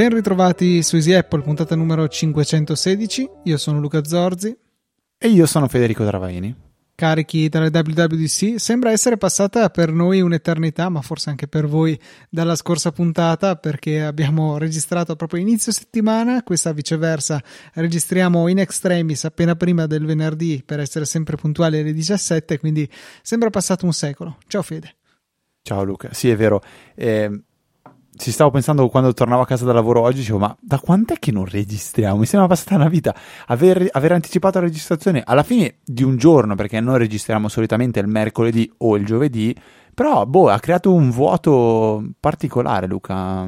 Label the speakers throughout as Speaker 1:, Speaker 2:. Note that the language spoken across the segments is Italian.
Speaker 1: Ben ritrovati su Easy Apple, puntata numero 516. Io sono Luca Zorzi.
Speaker 2: E io sono Federico Travaini.
Speaker 1: Carichi dalle WWDC. Sembra essere passata per noi un'eternità, ma forse anche per voi dalla scorsa puntata, perché abbiamo registrato proprio inizio settimana. Questa viceversa registriamo in extremis appena prima del venerdì per essere sempre puntuali alle 17. Quindi sembra passato un secolo. Ciao Fede.
Speaker 2: Ciao Luca. Sì, è vero. Eh ci stavo pensando quando tornavo a casa da lavoro oggi, dicevo, ma da quant'è che non registriamo? Mi sembra passata una vita. Aver, aver, anticipato la registrazione alla fine di un giorno, perché noi registriamo solitamente il mercoledì o il giovedì, però, boh, ha creato un vuoto particolare, Luca.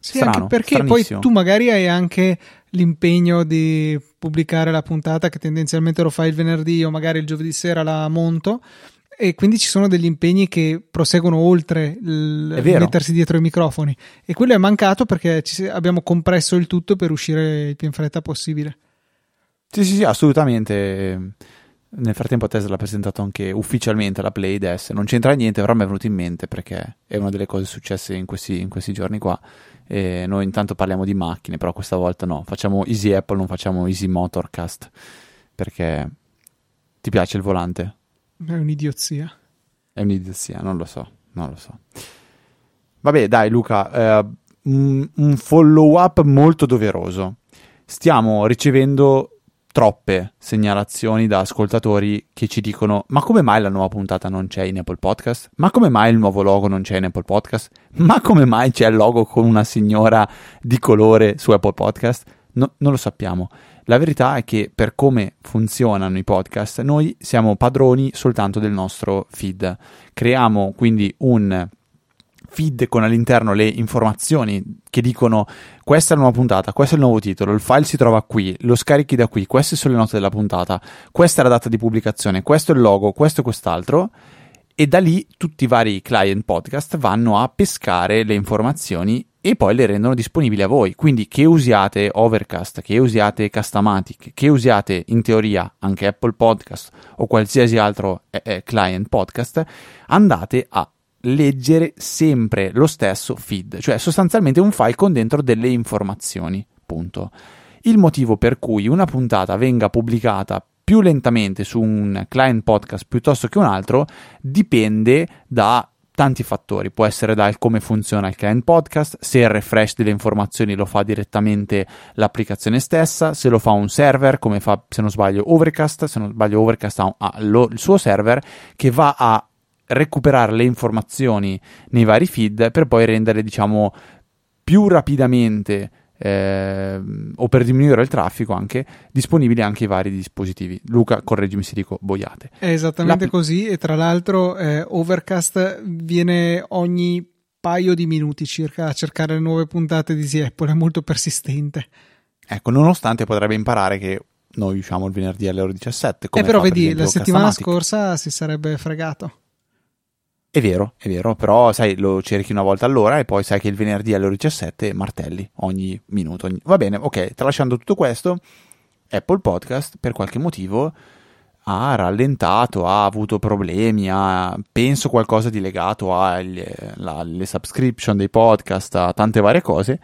Speaker 1: Sì, Strano, anche perché poi tu magari hai anche l'impegno di pubblicare la puntata che tendenzialmente lo fai il venerdì o magari il giovedì sera la monto e quindi ci sono degli impegni che proseguono oltre il mettersi dietro i microfoni e quello è mancato perché ci, abbiamo compresso il tutto per uscire il più in fretta possibile.
Speaker 2: Sì, sì, sì, assolutamente. Nel frattempo Tesla ha presentato anche ufficialmente la Play DS. Non c'entra niente, però mi è venuto in mente perché è una delle cose successe in questi, in questi giorni qua. E noi intanto parliamo di macchine, però questa volta no. Facciamo Easy Apple, non facciamo Easy Motorcast. Perché ti piace il volante?
Speaker 1: È un'idiozia.
Speaker 2: È un'idiozia, non lo so, non lo so. Vabbè, dai Luca, eh, un, follow up molto doveroso. Stiamo ricevendo troppe segnalazioni da ascoltatori che ci dicono ma come mai la nuova puntata non c'è in Apple Podcast? Ma come mai il nuovo logo non c'è in Apple Podcast? Ma come mai c'è il logo con una signora di colore su Apple Podcast? No, non lo sappiamo. La verità è che per come funzionano i podcast, noi siamo padroni soltanto del nostro feed. Creiamo quindi un feed con all'interno le informazioni che dicono questa è la nuova puntata, questo è il nuovo titolo, il file si trova qui, lo scarichi da qui, queste sono le note della puntata, questa è la data di pubblicazione, questo è il logo, questo e quest'altro e da lì tutti i vari client podcast vanno a pescare le informazioni e poi le rendono disponibili a voi. Quindi che usiate Overcast, che usiate Customatic, che usiate in teoria anche Apple Podcast o qualsiasi altro eh, eh, client podcast, andate a leggere sempre lo stesso feed, cioè sostanzialmente un file con dentro delle informazioni. Punto. Il motivo per cui una puntata venga pubblicata più lentamente su un client podcast piuttosto che un altro dipende da tanti fattori, può essere da come funziona il client podcast, se il refresh delle informazioni lo fa direttamente l'applicazione stessa, se lo fa un server, come fa se non sbaglio Overcast, se non sbaglio Overcast ha, ha lo, il suo server che va a recuperare le informazioni nei vari feed per poi rendere diciamo più rapidamente eh, o per diminuire il traffico anche disponibili anche i vari dispositivi. Luca, correggimi se dico boiate.
Speaker 1: È esattamente La... così e tra l'altro eh, Overcast viene ogni paio di minuti circa a cercare le nuove puntate di Apple, è molto persistente.
Speaker 2: Ecco, nonostante potrebbe imparare che noi usciamo il venerdì alle ore 17.
Speaker 1: eh, però vedi, la settimana scorsa si sarebbe fregato.
Speaker 2: È vero, è vero, però sai, lo cerchi una volta all'ora e poi sai che il venerdì alle ore 17 martelli ogni minuto. Ogni... Va bene, ok, tralasciando tutto questo, Apple Podcast per qualche motivo ha rallentato, ha avuto problemi, ha, penso qualcosa di legato alle subscription dei podcast, a tante varie cose,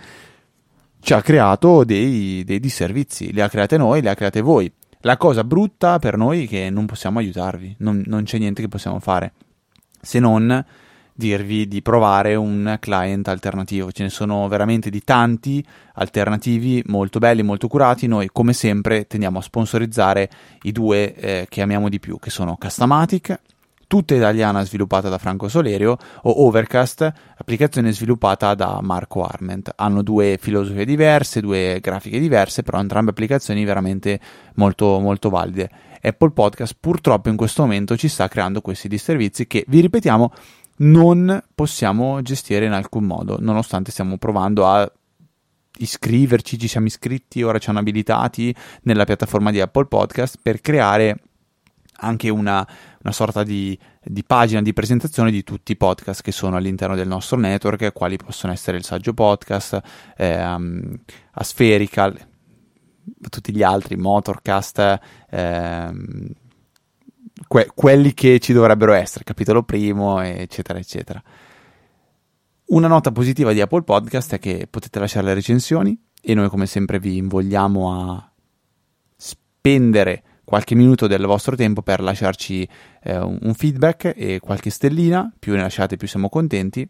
Speaker 2: ci ha creato dei, dei disservizi, li ha create noi, li ha create voi. La cosa brutta per noi è che non possiamo aiutarvi, non, non c'è niente che possiamo fare se non dirvi di provare un client alternativo. Ce ne sono veramente di tanti alternativi molto belli, molto curati. Noi, come sempre, tendiamo a sponsorizzare i due eh, che amiamo di più, che sono Customatic, tutta italiana sviluppata da Franco Solerio, o Overcast, applicazione sviluppata da Marco Arment. Hanno due filosofie diverse, due grafiche diverse, però entrambe applicazioni veramente molto, molto valide. Apple Podcast purtroppo in questo momento ci sta creando questi disservizi che, vi ripetiamo, non possiamo gestire in alcun modo, nonostante stiamo provando a iscriverci, ci siamo iscritti, ora ci hanno abilitati nella piattaforma di Apple Podcast per creare anche una, una sorta di, di, pagina di presentazione di tutti i podcast che sono all'interno del nostro network, quali possono essere il Saggio Podcast, eh, Aspherical, tutti gli altri, Motorcast, ehm, que- quelli che ci dovrebbero essere, capitolo primo, eccetera, eccetera. Una nota positiva di Apple Podcast è che potete lasciare le recensioni e noi come sempre vi invogliamo a spendere qualche minuto del vostro tempo per lasciarci eh, un feedback e qualche stellina, più ne lasciate più siamo contenti.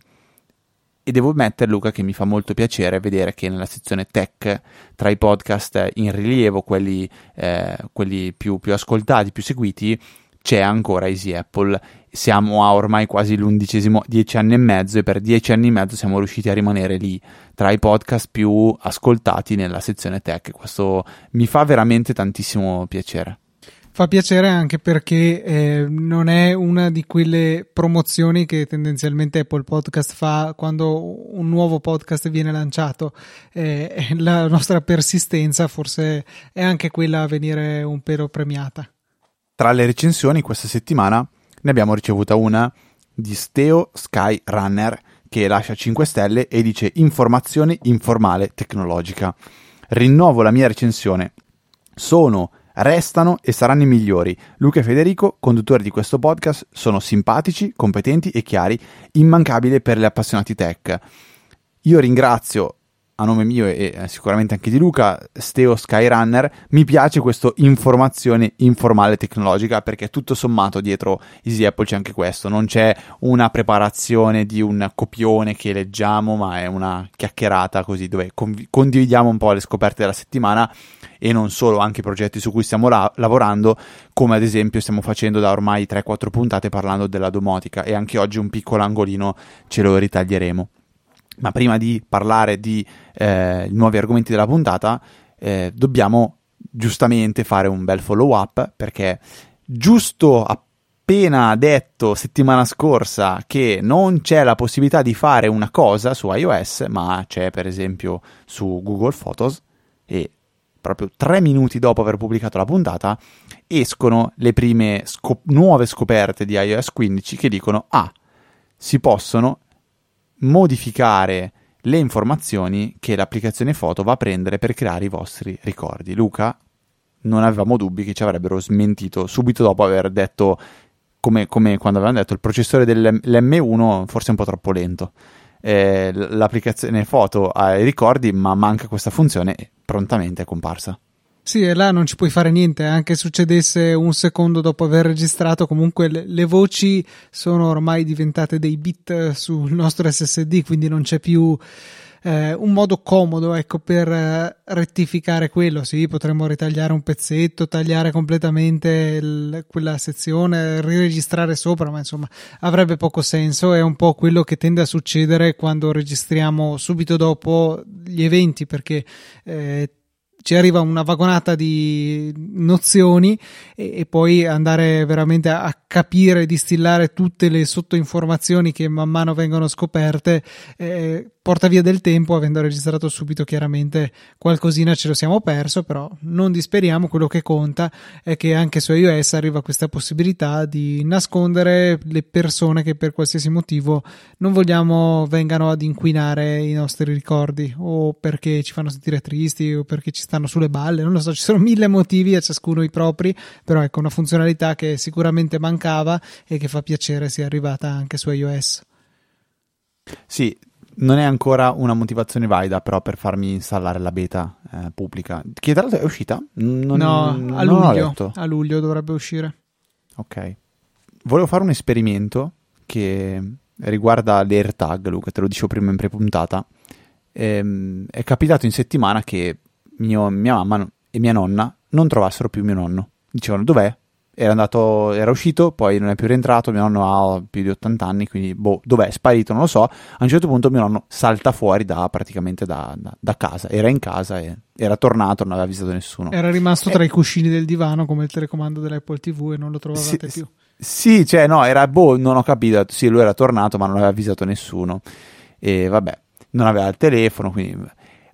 Speaker 2: E devo ammettere, Luca, che mi fa molto piacere vedere che nella sezione tech, tra i podcast in rilievo, quelli, eh, quelli più, più ascoltati, più seguiti, c'è ancora Easy Apple. Siamo a ormai quasi l'undicesimo, dieci anni e mezzo, e per dieci anni e mezzo siamo riusciti a rimanere lì tra i podcast più ascoltati nella sezione tech. Questo mi fa veramente tantissimo piacere.
Speaker 1: Fa piacere anche perché eh, non è una di quelle promozioni che tendenzialmente Apple Podcast fa quando un nuovo podcast viene lanciato. Eh, la nostra persistenza forse è anche quella a venire un pelo premiata.
Speaker 2: Tra le recensioni questa settimana ne abbiamo ricevuta una di Steo Sky Runner che lascia 5 stelle e dice informazione informale tecnologica. Rinnovo la mia recensione. Sono restano e saranno i migliori. Luca e Federico, conduttori di questo podcast, sono simpatici, competenti e chiari, immancabili per gli appassionati tech. Io ringrazio a nome mio e eh, sicuramente anche di Luca, Steo Skyrunner, mi piace questa informazione informale tecnologica perché tutto sommato dietro Easy Apple c'è anche questo, non c'è una preparazione di un copione che leggiamo, ma è una chiacchierata così dove condividiamo un po' le scoperte della settimana e non solo, anche progetti su cui stiamo la- lavorando, come ad esempio stiamo facendo da ormai 3-4 puntate parlando della domotica e anche oggi un piccolo angolino ce lo ritaglieremo. Ma prima di parlare di eh, nuovi argomenti della puntata, eh, dobbiamo giustamente fare un bel follow up perché giusto appena detto settimana scorsa che non c'è la possibilità di fare una cosa su iOS, ma c'è per esempio su Google Photos proprio tre minuti dopo aver pubblicato la puntata escono le prime scop- nuove scoperte di iOS 15 che dicono ah, si possono modificare le informazioni che l'applicazione foto va a prendere per creare i vostri ricordi. Luca, non avevamo dubbi che ci avrebbero smentito subito dopo aver detto, come, come quando avevano detto, il processore dell'M1 forse è un po' troppo lento. Eh, l'applicazione foto ha i ricordi, ma manca questa funzione prontamente è comparsa.
Speaker 1: Sì, e là non ci puoi fare niente, anche succedesse un secondo dopo aver registrato, comunque le, le, voci sono ormai diventate dei bit sul nostro SSD, quindi non c'è più eh, un modo comodo ecco, per eh, rettificare quello. Sì, potremmo ritagliare un pezzetto, tagliare completamente il, quella sezione, riregistrare sopra, ma insomma avrebbe poco senso. È un po' quello che tende a succedere quando registriamo subito dopo gli eventi, perché eh, ci arriva una vagonata di nozioni e, e poi andare veramente a, capire distillare tutte le sottoinformazioni che man mano vengono scoperte eh, porta via del tempo, avendo registrato subito chiaramente qualcosina ce lo siamo perso, però non disperiamo, quello che conta è che anche su iOS arriva questa possibilità di nascondere le persone che per qualsiasi motivo non vogliamo vengano ad inquinare i nostri ricordi o perché ci fanno sentire tristi o perché ci stanno sulle balle, non lo so, ci sono mille motivi a ciascuno i propri, però ecco una funzionalità che sicuramente mancava e che fa piacere sia arrivata anche su iOS.
Speaker 2: Sì, non è ancora una motivazione valida però per farmi installare la beta eh, pubblica che tra l'altro è uscita?
Speaker 1: Non, no non, a, luglio, a luglio dovrebbe uscire.
Speaker 2: Ok. Volevo fare un esperimento che riguarda l'AirTag Luca te lo dicevo prima in prepuntata. Ehm, è capitato in settimana che mio, mia mamma e mia nonna non trovassero più mio nonno. Dicevano dov'è era, andato, era uscito, poi non è più rientrato, mio nonno ha più di 80 anni, quindi boh, dov'è? Sparito, non lo so. A un certo punto mio nonno salta fuori da, praticamente da, da, da casa, era in casa e era tornato, non aveva avvisato nessuno.
Speaker 1: Era rimasto tra i cuscini del divano come il telecomando dell'Apple TV e non lo trovavate
Speaker 2: sì,
Speaker 1: più.
Speaker 2: Sì, cioè no, era boh, non ho capito, sì, lui era tornato ma non aveva avvisato nessuno. E vabbè, non aveva il telefono, quindi...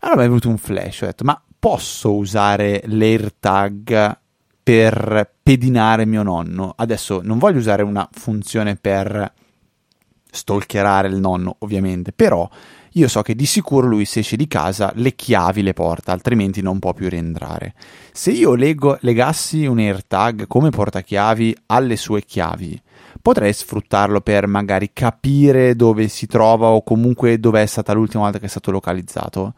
Speaker 2: Allora mi è venuto un flash, ho detto, ma posso usare l'AirTag per pedinare mio nonno. Adesso non voglio usare una funzione per stalkerare il nonno, ovviamente, però io so che di sicuro lui se esce di casa le chiavi le porta, altrimenti non può più rientrare. Se io leggo, legassi un AirTag come portachiavi alle sue chiavi, potrei sfruttarlo per magari capire dove si trova o comunque dove è stata l'ultima volta che è stato localizzato.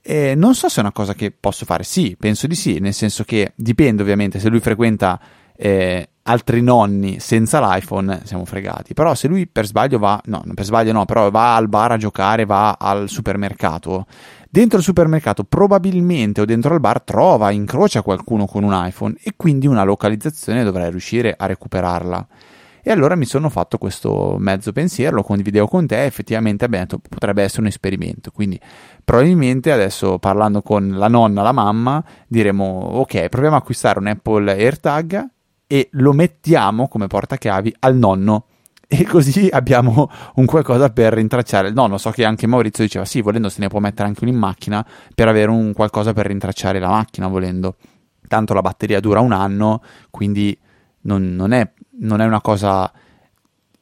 Speaker 2: E non so se è una cosa che posso fare. Sì, penso di sì, nel senso che dipende ovviamente se lui frequenta eh, altri nonni senza l'iPhone, siamo fregati. Però se lui per sbaglio va, no, per sbaglio no, però va al bar a giocare, va al supermercato, dentro il supermercato probabilmente o dentro al bar trova, incrocia qualcuno con un iPhone e quindi una localizzazione dovrai riuscire a recuperarla. E allora mi sono fatto questo mezzo pensiero, lo condividevo con te, effettivamente detto potrebbe essere un esperimento, quindi probabilmente adesso parlando con la nonna, la mamma, diremo ok, proviamo a acquistare un Apple AirTag e lo mettiamo come portachiavi al nonno e così abbiamo un qualcosa per rintracciare il nonno. So che anche Maurizio diceva sì, volendo se ne può mettere anche uno in macchina per avere un qualcosa per rintracciare la macchina, volendo. Tanto la batteria dura un anno, quindi non, non, è, non è una cosa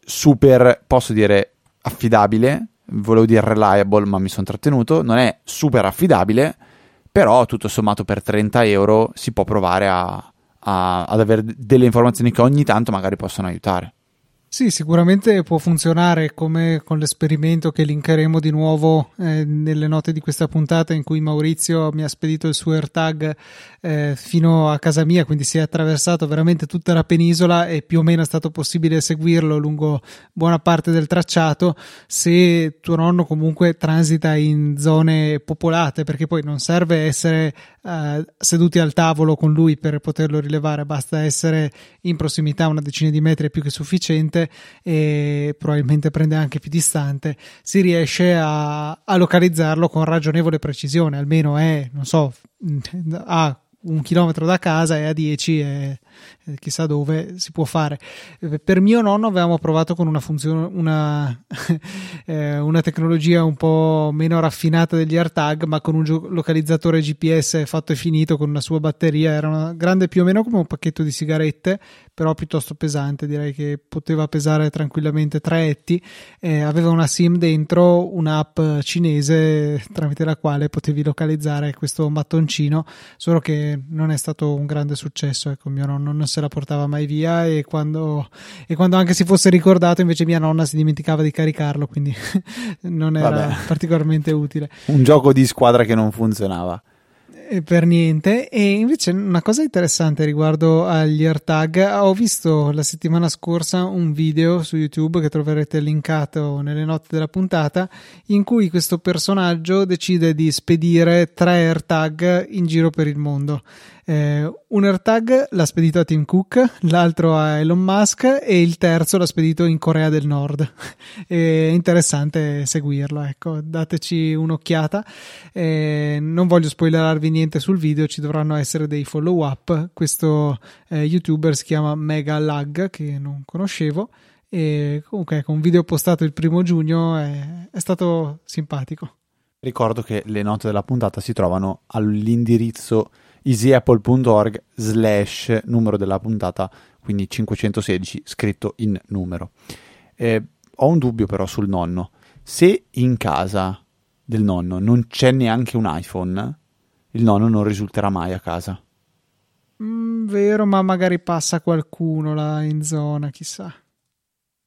Speaker 2: super, posso dire, affidabile. Volevo dire reliable, ma mi sono trattenuto. Non è super affidabile, però tutto sommato per 30 euro si può provare a, a, ad avere delle informazioni che ogni tanto magari possono aiutare.
Speaker 1: Sì, sicuramente può funzionare come con l'esperimento che linkeremo di nuovo eh, nelle note di questa puntata in cui Maurizio mi ha spedito il suo AirTag eh, fino a casa mia, quindi si è attraversato veramente tutta la penisola e più o meno è stato possibile seguirlo lungo buona parte del tracciato se tuo nonno comunque transita in zone popolate, perché poi non serve essere eh, seduti al tavolo con lui per poterlo rilevare, basta essere in prossimità una decina di metri è più che sufficiente e probabilmente prende anche più distante, si riesce a, a localizzarlo con ragionevole precisione, almeno è, non so, a un chilometro da casa e a 10 è chissà dove si può fare. Per mio nonno avevamo provato con una funzione, una, eh, una tecnologia un po' meno raffinata degli AirTag, ma con un gio- localizzatore GPS fatto e finito con una sua batteria. Era una, grande più o meno come un pacchetto di sigarette, però piuttosto pesante. Direi che poteva pesare tranquillamente tre etti. Eh, aveva una SIM dentro, un'app cinese tramite la quale potevi localizzare questo mattoncino, solo che non è stato un grande successo. Ecco, mio nonno non se la portava mai via e quando, e quando anche si fosse ricordato invece mia nonna si dimenticava di caricarlo, quindi non era Vabbè. particolarmente utile.
Speaker 2: Un gioco di squadra che non funzionava
Speaker 1: per niente. E invece una cosa interessante riguardo agli AirTag, ho visto la settimana scorsa un video su YouTube che troverete linkato nelle note della puntata, in cui questo personaggio decide di spedire tre AirTag in giro per il mondo. Eh, un AirTag l'ha spedito a Tim Cook, l'altro a Elon Musk e il terzo l'ha spedito in Corea del Nord. È interessante seguirlo, ecco, dateci un'occhiata. Eh, non voglio spoilerarvi niente sul video, ci dovranno essere dei follow up. Questo eh, youtuber si chiama Mega Lag, che non conoscevo. E comunque, con ecco, un video postato il primo giugno è, è stato simpatico.
Speaker 2: Ricordo che le note della puntata si trovano all'indirizzo easyapple.org slash numero della puntata, quindi 516 scritto in numero. Eh, ho un dubbio però sul nonno. Se in casa del nonno non c'è neanche un iPhone, il nonno non risulterà mai a casa.
Speaker 1: Mm, vero, ma magari passa qualcuno là in zona, chissà.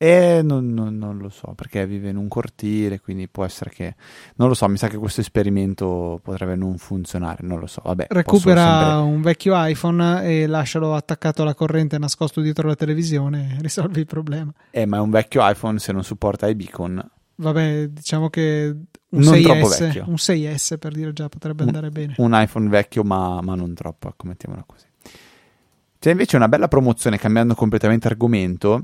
Speaker 2: E non, non, non, lo so perché vive in un cortile, quindi può essere che non lo so. Mi sa che questo esperimento potrebbe non funzionare. Non lo so. Vabbè,
Speaker 1: recupera sempre... un vecchio iPhone e lascialo attaccato alla corrente nascosto dietro la televisione e risolvi il problema.
Speaker 2: Eh, ma è un vecchio iPhone se non supporta i beacon.
Speaker 1: Vabbè, diciamo che un non 6S, un 6S per dire già potrebbe andare
Speaker 2: un,
Speaker 1: bene.
Speaker 2: Un iPhone vecchio, ma, ma non troppo, ecco, mettiamola così. C'è invece una bella promozione cambiando completamente argomento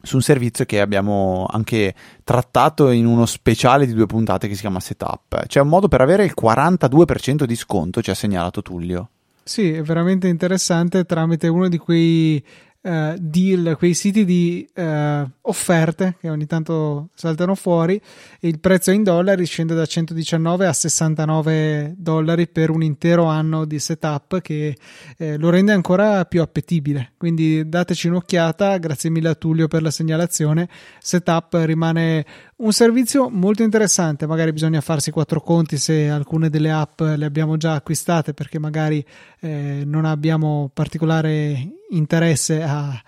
Speaker 2: su un servizio che abbiamo anche trattato in uno speciale di due puntate che si chiama Setup. C'è un modo per avere il 42% di sconto, ci ha segnalato Tullio.
Speaker 1: Sì, è veramente interessante tramite uno di quei uh, deal, quei siti di uh, offerte che ogni tanto saltano fuori e il prezzo in dollari scende da 119 a 69 dollari per un intero anno di setup che eh, lo rende ancora più appetibile. Quindi dateci un'occhiata, grazie mille a Tullio per la segnalazione. Setup rimane un servizio molto interessante, magari bisogna farsi quattro conti se alcune delle app le abbiamo già acquistate perché magari eh, non abbiamo particolare interesse a,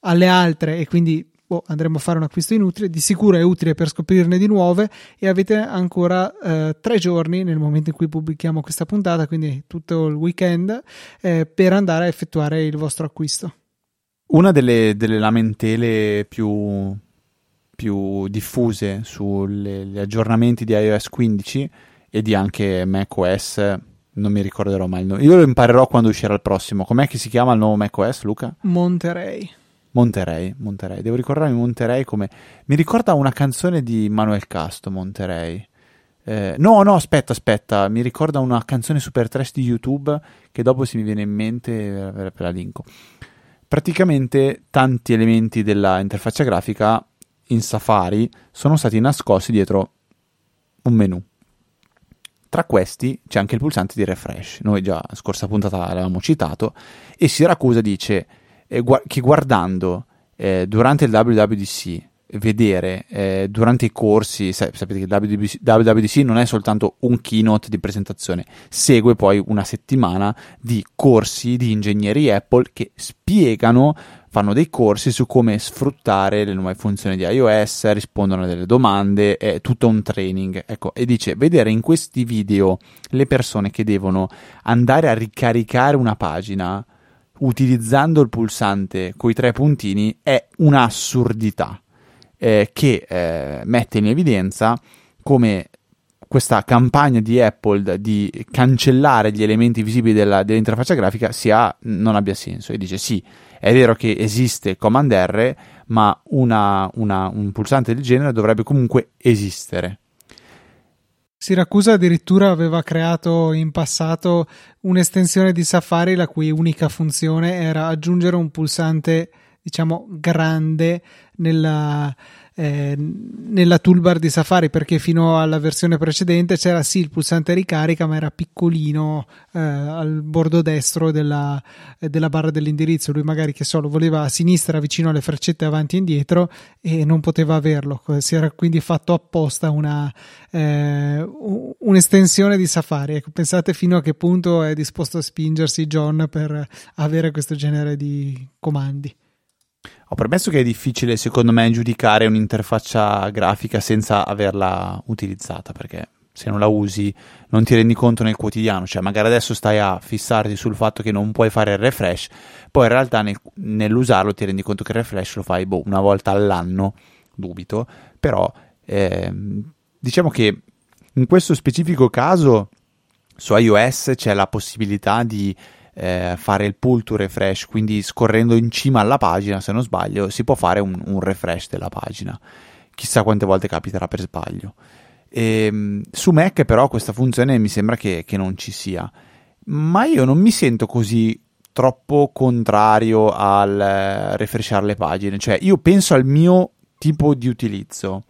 Speaker 1: alle altre e quindi boh, andremo a fare un acquisto inutile. Di sicuro è utile per scoprirne di nuove e avete ancora eh, tre giorni nel momento in cui pubblichiamo questa puntata, quindi tutto il weekend, eh, per andare a effettuare il vostro acquisto.
Speaker 2: Una delle, delle lamentele più più diffuse sugli aggiornamenti di iOS 15 e di anche macOS. Non mi ricorderò mai il nome. Io lo imparerò quando uscirà il prossimo. Com'è che si chiama il nuovo macOS, Luca?
Speaker 1: Monterey.
Speaker 2: Monterey, Monterey. Devo ricordarmi Monterey come... Mi ricorda una canzone di Manuel Casto, Monterey. Eh, no, no, aspetta, aspetta. Mi ricorda una canzone super trash di YouTube che dopo se mi viene in mente ve la linko. Praticamente tanti elementi della interfaccia grafica in Safari sono stati nascosti dietro un menu. Tra questi c'è anche il pulsante di refresh. Noi già scorsa puntata l'avevamo citato e Siracusa dice eh, gu- che guardando eh, durante il WWDC vedere eh, durante i corsi, sapete che il WWDC, non è soltanto un keynote di presentazione, segue poi una settimana di corsi di ingegneria Apple che spiegano fanno dei corsi su come sfruttare le nuove funzioni di iOS, rispondono a delle domande, è tutto un training. Ecco, e dice, vedere in questi video le persone che devono andare a ricaricare una pagina utilizzando il pulsante con i tre puntini è un'assurdità eh, che eh, mette in evidenza come questa campagna di Apple di cancellare gli elementi visibili della, dell'interfaccia grafica sia, non abbia senso. E dice sì, è vero che esiste Command R, ma una, una, un pulsante del genere dovrebbe comunque esistere.
Speaker 1: Siracusa addirittura aveva creato in passato un'estensione di Safari la cui unica funzione era aggiungere un pulsante, diciamo, grande nella, eh, nella toolbar di Safari perché fino alla versione precedente c'era sì il pulsante ricarica ma era piccolino eh, al bordo destro della, eh, della, barra dell'indirizzo. Lui magari che so voleva a sinistra vicino alle freccette avanti e indietro e non poteva averlo. Si era quindi fatto apposta una, eh, un'estensione di Safari. Ecco, pensate fino a che punto è disposto a spingersi John per avere questo genere di comandi
Speaker 2: ho permesso che è difficile, secondo me, giudicare un'interfaccia grafica senza averla utilizzata, perché se non la usi non ti rendi conto nel quotidiano, cioè magari adesso stai a fissarti sul fatto che non puoi fare il refresh, poi in realtà nel, nell'usarlo ti rendi conto che il refresh lo fai boh, una volta all'anno, dubito, però eh, diciamo che in questo specifico caso su iOS c'è la possibilità di eh, fare il pull to refresh, quindi scorrendo in cima alla pagina, se non sbaglio, si può fare un, un refresh della pagina. Chissà quante volte capiterà per sbaglio. E, ehm, su Mac però questa funzione mi sembra che, che non ci sia. Ma io non mi sento così troppo contrario al eh, refreshare le pagine. Cioè, io penso al mio tipo di utilizzo.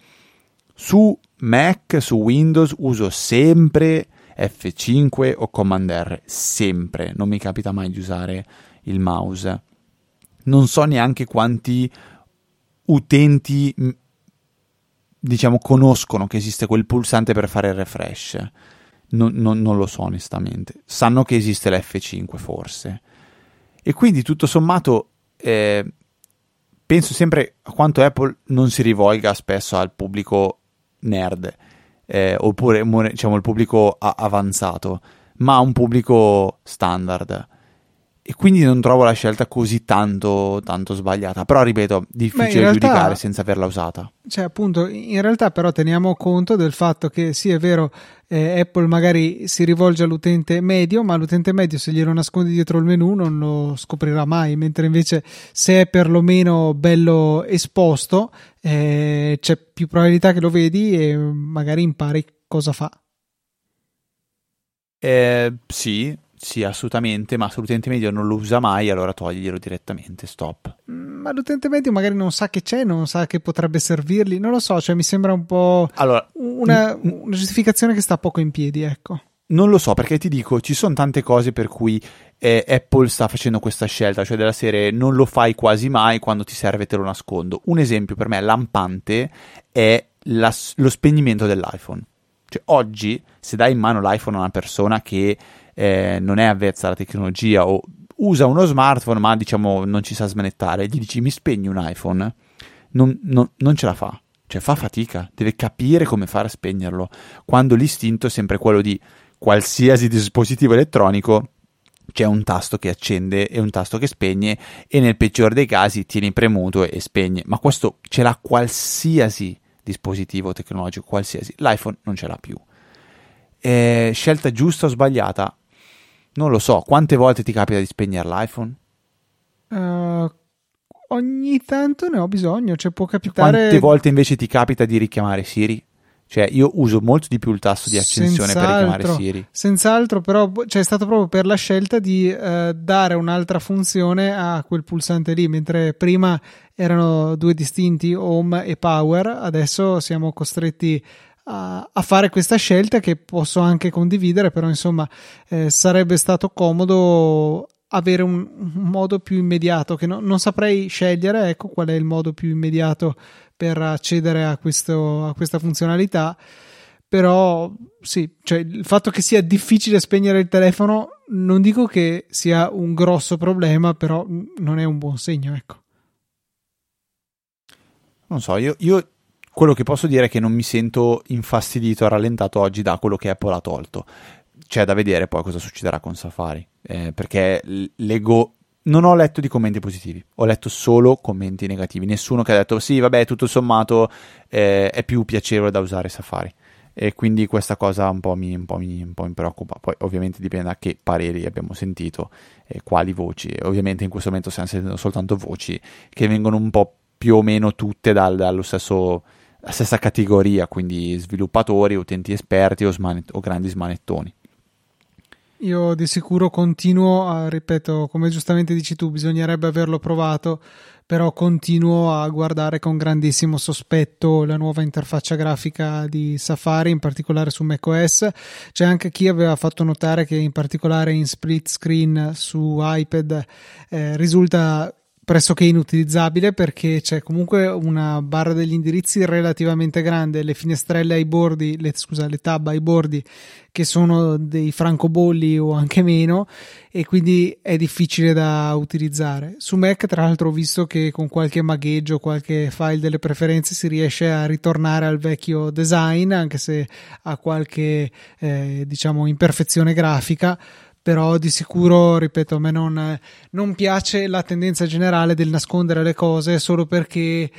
Speaker 2: Su Mac, su Windows, uso sempre F5 o Command R, sempre, non mi capita mai di usare il mouse. Non so neanche quanti utenti diciamo conoscono che esiste quel pulsante per fare il refresh. Non, non, non lo so onestamente. Sanno che esiste l'F5 forse. E quindi tutto sommato eh, penso sempre a quanto Apple non si rivolga spesso al pubblico nerd eh, oppure diciamo il pubblico avanzato, ma un pubblico standard. E quindi non trovo la scelta così tanto, tanto sbagliata. Però, ripeto, difficile realtà, giudicare senza averla usata.
Speaker 1: Cioè, appunto, in realtà però teniamo conto del fatto che sì, è vero, eh, Apple magari si rivolge all'utente medio, ma l'utente medio se glielo nascondi dietro il menu non lo scoprirà mai, mentre invece se è perlomeno bello esposto, eh, c'è più probabilità che lo vedi e magari impari cosa fa.
Speaker 2: Eh, sì, sì, assolutamente, ma se l'utente medio non lo usa mai, allora toglielo direttamente, stop.
Speaker 1: Mm, ma l'utente medio magari non sa che c'è, non sa che potrebbe servirgli, non lo so, cioè mi sembra un po' allora, una, una giustificazione che sta poco in piedi, ecco.
Speaker 2: Non lo so, perché ti dico, ci sono tante cose per cui eh, Apple sta facendo questa scelta, cioè della serie non lo fai quasi mai, quando ti serve te lo nascondo. Un esempio per me lampante è la, lo spegnimento dell'iPhone. Cioè, oggi, se dai in mano l'iPhone a una persona che eh, non è avvezza alla tecnologia o usa uno smartphone ma diciamo non ci sa smanettare, gli dici mi spegni un iPhone, non, non, non ce la fa. Cioè fa fatica, deve capire come fare a spegnerlo, quando l'istinto è sempre quello di qualsiasi dispositivo elettronico c'è un tasto che accende e un tasto che spegne e nel peggiore dei casi tieni premuto e spegne, ma questo ce l'ha qualsiasi dispositivo tecnologico, qualsiasi. L'iPhone non ce l'ha più. È scelta giusta o sbagliata? Non lo so. Quante volte ti capita di spegnere l'iPhone?
Speaker 1: Uh, ogni tanto ne ho bisogno, cioè può capitare...
Speaker 2: Quante volte invece ti capita di richiamare Siri? Cioè, io uso molto di più il tasto di accensione
Speaker 1: senz'altro,
Speaker 2: per richiamare Siri.
Speaker 1: Senz'altro, però cioè, è stato proprio per la scelta di uh, dare un'altra funzione a quel pulsante lì, mentre prima erano due distinti, home e power, adesso siamo costretti a, fare questa scelta che posso anche condividere, però insomma eh, sarebbe stato comodo avere un, un modo più immediato che no, non saprei scegliere, ecco qual è il modo più immediato per accedere a, questo, a questa funzionalità però sì, cioè il fatto che sia difficile spegnere il telefono non dico che sia un grosso problema, però non è un buon segno, ecco.
Speaker 2: Non so, io, io, quello che posso dire è che non mi sento infastidito e rallentato oggi da quello che Apple ha tolto. C'è da vedere poi cosa succederà con Safari, eh, perché leggo non ho letto di commenti positivi, ho letto solo commenti negativi. Nessuno che ha detto sì, vabbè, tutto sommato eh, è più piacevole da usare Safari. E quindi questa cosa un po' mi, un po mi, un po mi preoccupa. Poi, ovviamente, dipende da che pareri abbiamo sentito e quali voci. Ovviamente, in questo momento stiamo sentendo soltanto voci che vengono un po' più o meno tutte dal, dallo stesso, la stessa categoria, quindi sviluppatori, utenti esperti o, smanet- o grandi smanettoni.
Speaker 1: Io di sicuro continuo a, ripeto, come giustamente dici tu, bisognerebbe averlo provato, però continuo a guardare con grandissimo sospetto la nuova interfaccia grafica di Safari, in particolare su macOS. C'è anche chi aveva fatto notare che in particolare in split screen su iPad eh, risulta pressoché inutilizzabile perché c'è comunque una barra degli indirizzi relativamente grande, le finestrelle ai bordi, le, scusa, le tab ai bordi che sono dei francobolli o anche meno e quindi è difficile da utilizzare. Su Mac tra l'altro ho visto che con qualche magheggio, qualche file delle preferenze si riesce a ritornare al vecchio design anche se ha qualche eh, diciamo imperfezione grafica però di sicuro, ripeto, a me non, non piace la tendenza generale del nascondere le cose solo perché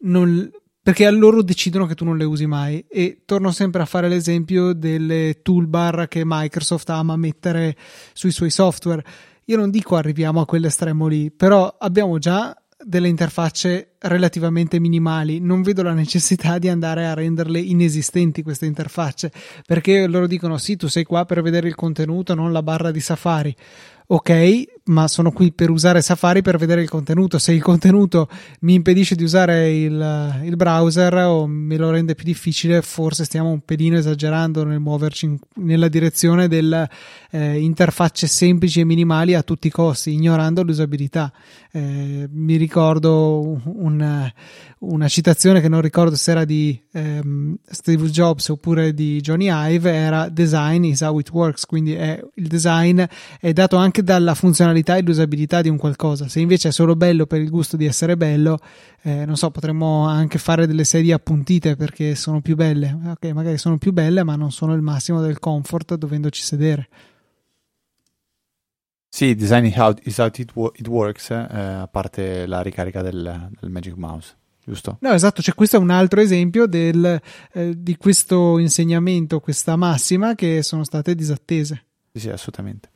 Speaker 1: non, perché a loro decidono che tu non le usi mai e torno sempre a fare l'esempio delle toolbar che Microsoft ama mettere sui suoi software. Io non dico arriviamo a quell'estremo lì, però abbiamo già delle interfacce relativamente minimali. Non vedo la necessità di andare a renderle inesistenti queste interfacce perché loro dicono: Sì, tu sei qua per vedere il contenuto, non la barra di Safari ok, ma sono qui per usare Safari per vedere il contenuto. Se il contenuto mi impedisce di usare il, il browser o me lo rende più difficile, forse stiamo un pelino esagerando nel muoverci in, nella direzione delle eh, interfacce semplici e minimali a tutti i costi, ignorando l'usabilità. Eh, mi ricordo un, una citazione che non ricordo se era di ehm, Steve Jobs oppure di Johnny Ive, era design is how it works, quindi è, il design è dato anche dalla funzionalità e l'usabilità di un qualcosa. Se invece è solo bello per il gusto di essere bello, eh, non so, potremmo anche fare delle sedie appuntite perché sono più belle. Ok, magari sono più belle, ma non sono il massimo del comfort dovendoci sedere.
Speaker 2: Sì, design is how, is how it, it, works, eh, a parte la ricarica del, del Magic Mouse giusto?
Speaker 1: No, esatto, cioè questo è un altro esempio del, eh, di questo insegnamento, questa massima che sono state disattese.
Speaker 2: Sì, sì assolutamente.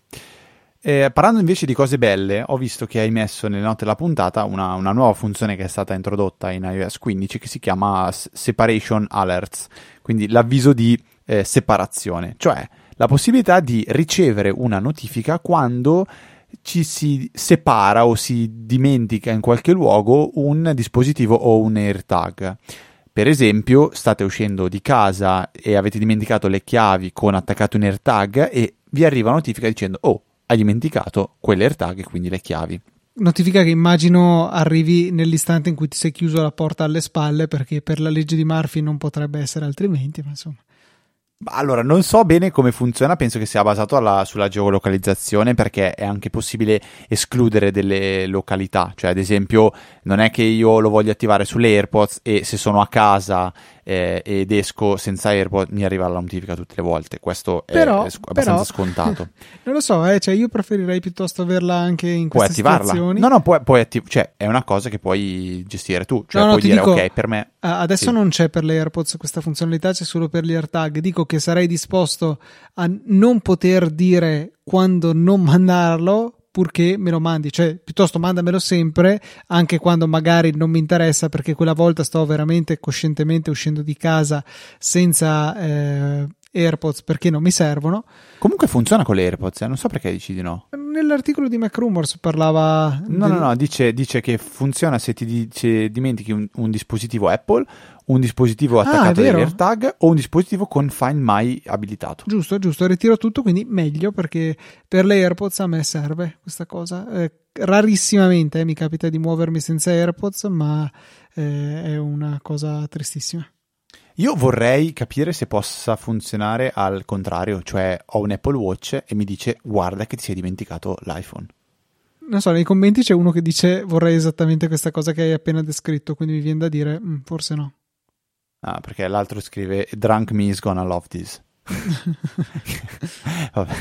Speaker 2: Eh, parlando invece di cose belle, ho visto che hai messo nelle note della puntata una, una, nuova funzione che è stata introdotta in iOS 15 che si chiama Separation Alerts, quindi l'avviso di eh, separazione. Cioè, la possibilità di ricevere una notifica quando ci si separa o si dimentica in qualche luogo un dispositivo o un AirTag. Per esempio, state uscendo di casa e avete dimenticato le chiavi con attaccato un AirTag e vi arriva una notifica dicendo "Oh, hai dimenticato quell'AirTag e quindi le chiavi".
Speaker 1: Notifica che immagino arrivi nell'istante in cui ti sei chiuso la porta alle spalle perché per la legge di Murphy non potrebbe essere altrimenti, ma insomma.
Speaker 2: Allora, non so bene come funziona, penso che sia basato alla, sulla geolocalizzazione perché è anche possibile escludere delle località, cioè ad esempio non è che io lo voglio attivare sulle AirPods e se sono a casa eh, ed esco senza AirPod mi arriva la notifica tutte le volte. Questo
Speaker 1: però,
Speaker 2: è, è abbastanza però, scontato.
Speaker 1: non lo so, eh, cioè io preferirei piuttosto averla anche in puoi queste attivarla. situazioni.
Speaker 2: No, no, puoi, puoi attiv- cioè è una cosa che puoi gestire tu, cioè no, no, puoi dire dico, ok, per me
Speaker 1: adesso sì. non c'è per le AirPods questa funzionalità, c'è solo per gli AirTag. Dico che sarei disposto a non poter dire quando non mandarlo purché me lo mandi, cioè piuttosto mandamelo sempre, anche quando magari non mi interessa perché quella volta sto veramente coscientemente uscendo di casa senza eh, AirPods perché non mi servono.
Speaker 2: Comunque funziona con le AirPods, eh? non so perché dici di no.
Speaker 1: Nell'articolo di Mac Rumors parlava...
Speaker 2: No, del... no, no, dice, dice, che funziona se ti dice, dimentichi un, un dispositivo Apple un dispositivo ah, attaccato ah, AirTag o un dispositivo con Find My abilitato.
Speaker 1: Giusto, giusto, ritiro tutto, quindi meglio perché per le AirPods a me serve questa cosa. Eh, rarissimamente eh, mi capita di muovermi senza AirPods, ma eh, è una cosa tristissima.
Speaker 2: Io vorrei capire se possa funzionare al contrario, cioè ho un Apple Watch e mi dice guarda che ti sei dimenticato l'iPhone.
Speaker 1: Non so, nei commenti c'è uno che dice vorrei esattamente questa cosa che hai appena descritto, quindi mi viene da dire mm, forse no.
Speaker 2: Ah, perché l'altro scrive Drunk me is gonna love this. Vabbè,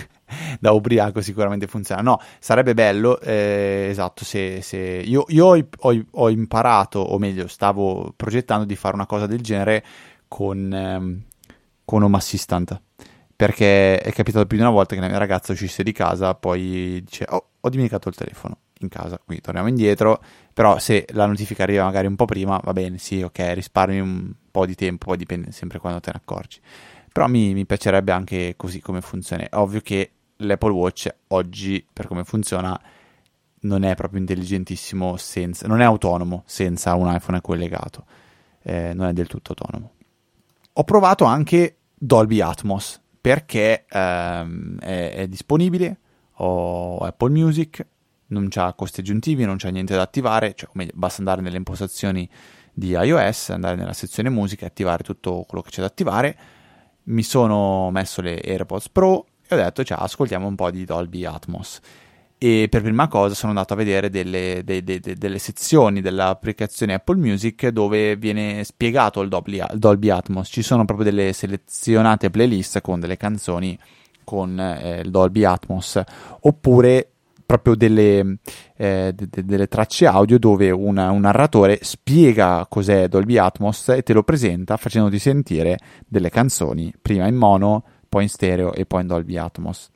Speaker 2: da ubriaco sicuramente funziona. No, sarebbe bello, eh, esatto, se, se... Io, io ho, ho, ho, imparato, o meglio, stavo progettando di fare una cosa del genere con, ehm, con Home Assistant. Perché è capitato più di una volta che la mia ragazza uscisse di casa, poi dice, oh, ho dimenticato il telefono in casa, quindi torniamo indietro, però se la notifica arriva magari un po' prima, va bene, sì, ok, risparmi un po' di tempo, poi dipende sempre quando te ne accorgi. Però mi, mi piacerebbe anche così come funziona. È ovvio che l'Apple Watch oggi, per come funziona, non è proprio intelligentissimo senza, non è autonomo senza un iPhone collegato, eh, non è del tutto autonomo. Ho provato anche Dolby Atmos perché ehm, è, è disponibile, ho Apple Music, non c'ha costi aggiuntivi, non c'è niente da attivare, cioè, meglio, basta andare nelle impostazioni di iOS, andare nella sezione musica e attivare tutto quello che c'è da attivare. Mi sono messo le AirPods Pro e ho detto, cioè, ascoltiamo un po' di Dolby Atmos. E per prima cosa sono andato a vedere delle, de, de, de, delle sezioni dell'applicazione Apple Music dove viene spiegato il Dolby, Dolby Atmos. Ci sono proprio delle selezionate playlist con delle canzoni con eh, il Dolby Atmos oppure proprio delle, eh, de- de- delle tracce audio dove una, un narratore spiega cos'è Dolby Atmos e te lo presenta facendoti sentire delle canzoni, prima in mono, poi in stereo e poi in Dolby Atmos.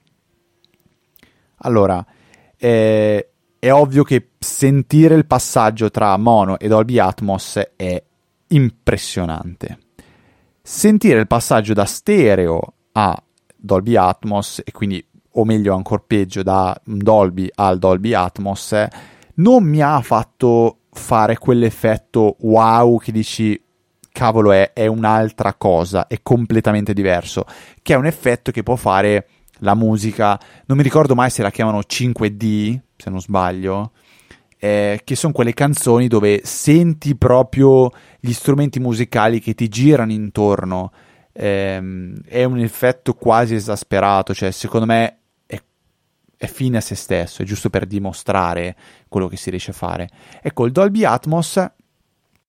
Speaker 2: Allora, eh, è ovvio che sentire il passaggio tra mono e Dolby Atmos è impressionante. Sentire il passaggio da stereo a Dolby Atmos e quindi o meglio ancora peggio da Dolby al Dolby Atmos, non mi ha fatto fare quell'effetto wow che dici cavolo è, è un'altra cosa, è completamente diverso, che è un effetto che può fare la musica, non mi ricordo mai se la chiamano 5D, se non sbaglio, eh, che sono quelle canzoni dove senti proprio gli strumenti musicali che ti girano intorno. Eh, è un effetto quasi esasperato, cioè secondo me è fine a se stesso, è giusto per dimostrare quello che si riesce a fare. Ecco, il Dolby Atmos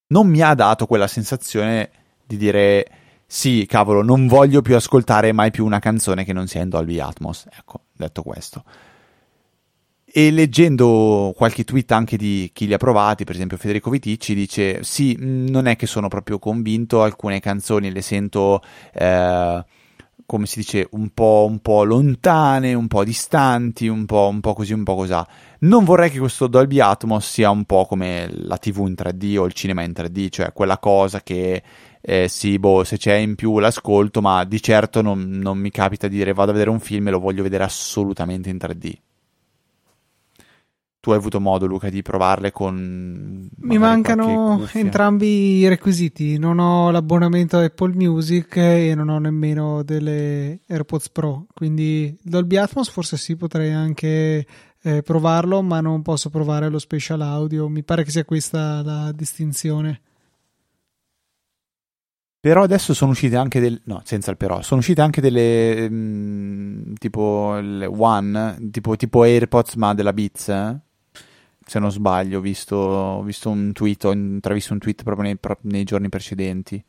Speaker 2: non mi ha dato quella sensazione di dire sì, cavolo, non voglio più ascoltare mai più una canzone che non sia in Dolby Atmos. Ecco, detto questo. E leggendo qualche tweet anche di chi li ha provati, per esempio Federico Viticci dice sì, non è che sono proprio convinto, alcune canzoni le sento... Eh, come si dice, un po', un po', lontane, un po' distanti, un po', un po' così, un po' così. Non vorrei che questo Dolby Atmos sia un po' come la TV in 3D o il cinema in 3D, cioè quella cosa che eh, sì, boh, se c'è in più l'ascolto, ma di certo non, non mi capita di dire vado a vedere un film e lo voglio vedere assolutamente in 3D. Tu hai avuto modo, Luca, di provarle con...
Speaker 1: Mi mancano entrambi i requisiti. Non ho l'abbonamento a Apple Music e non ho nemmeno delle AirPods Pro. Quindi Dolby Atmos forse sì, potrei anche eh, provarlo, ma non posso provare lo spatial audio. Mi pare che sia questa la distinzione.
Speaker 2: Però adesso sono uscite anche delle. No, senza il però. Sono uscite anche delle. Mh, mm, tipo le One, tipo, tipo AirPods, ma della Beats. Eh? Se non sbaglio, ho visto, ho visto un tweet, ho intravisto un tweet proprio nei, nei giorni precedenti.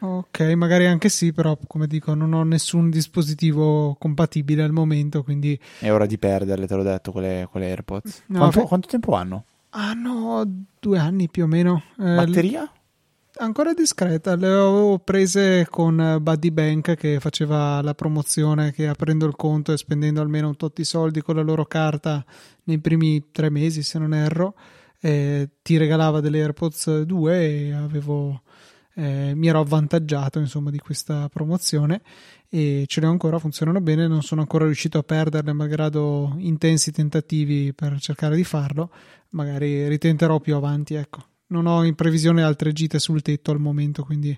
Speaker 1: Ok, magari anche sì, però come dico, non ho nessun dispositivo compatibile al momento, quindi...
Speaker 2: È ora di perderle, te l'ho detto, quelle, quelle AirPods. No, quanto, fe... quanto, tempo hanno?
Speaker 1: Hanno due anni più o meno.
Speaker 2: Eh, Batteria?
Speaker 1: Ancora discreta. Le avevo prese con Buddy Bank che faceva la promozione che aprendo il conto e spendendo almeno un tot di soldi con la loro carta nei primi tre mesi, se non erro, eh, ti regalava delle AirPods 2 e avevo, eh, mi ero avvantaggiato insomma di questa promozione e ce le ho ancora, funzionano bene, non sono ancora riuscito a perderle malgrado intensi tentativi per cercare di farlo, magari ritenterò più avanti, ecco non ho in previsione altre gite sul tetto al momento, quindi...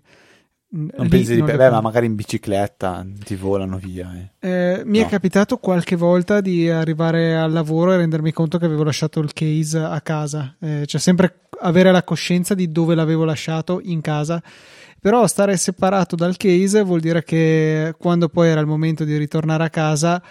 Speaker 2: Mm, non pensi di... Beh, ma magari in bicicletta ti volano via.
Speaker 1: Eh. Eh, mi no. è capitato qualche volta di arrivare al lavoro e rendermi conto che avevo lasciato il case a casa. Eh, cioè sempre avere la coscienza di dove l'avevo lasciato in casa. Però stare separato dal case vuol dire che quando poi era il momento di ritornare a casa,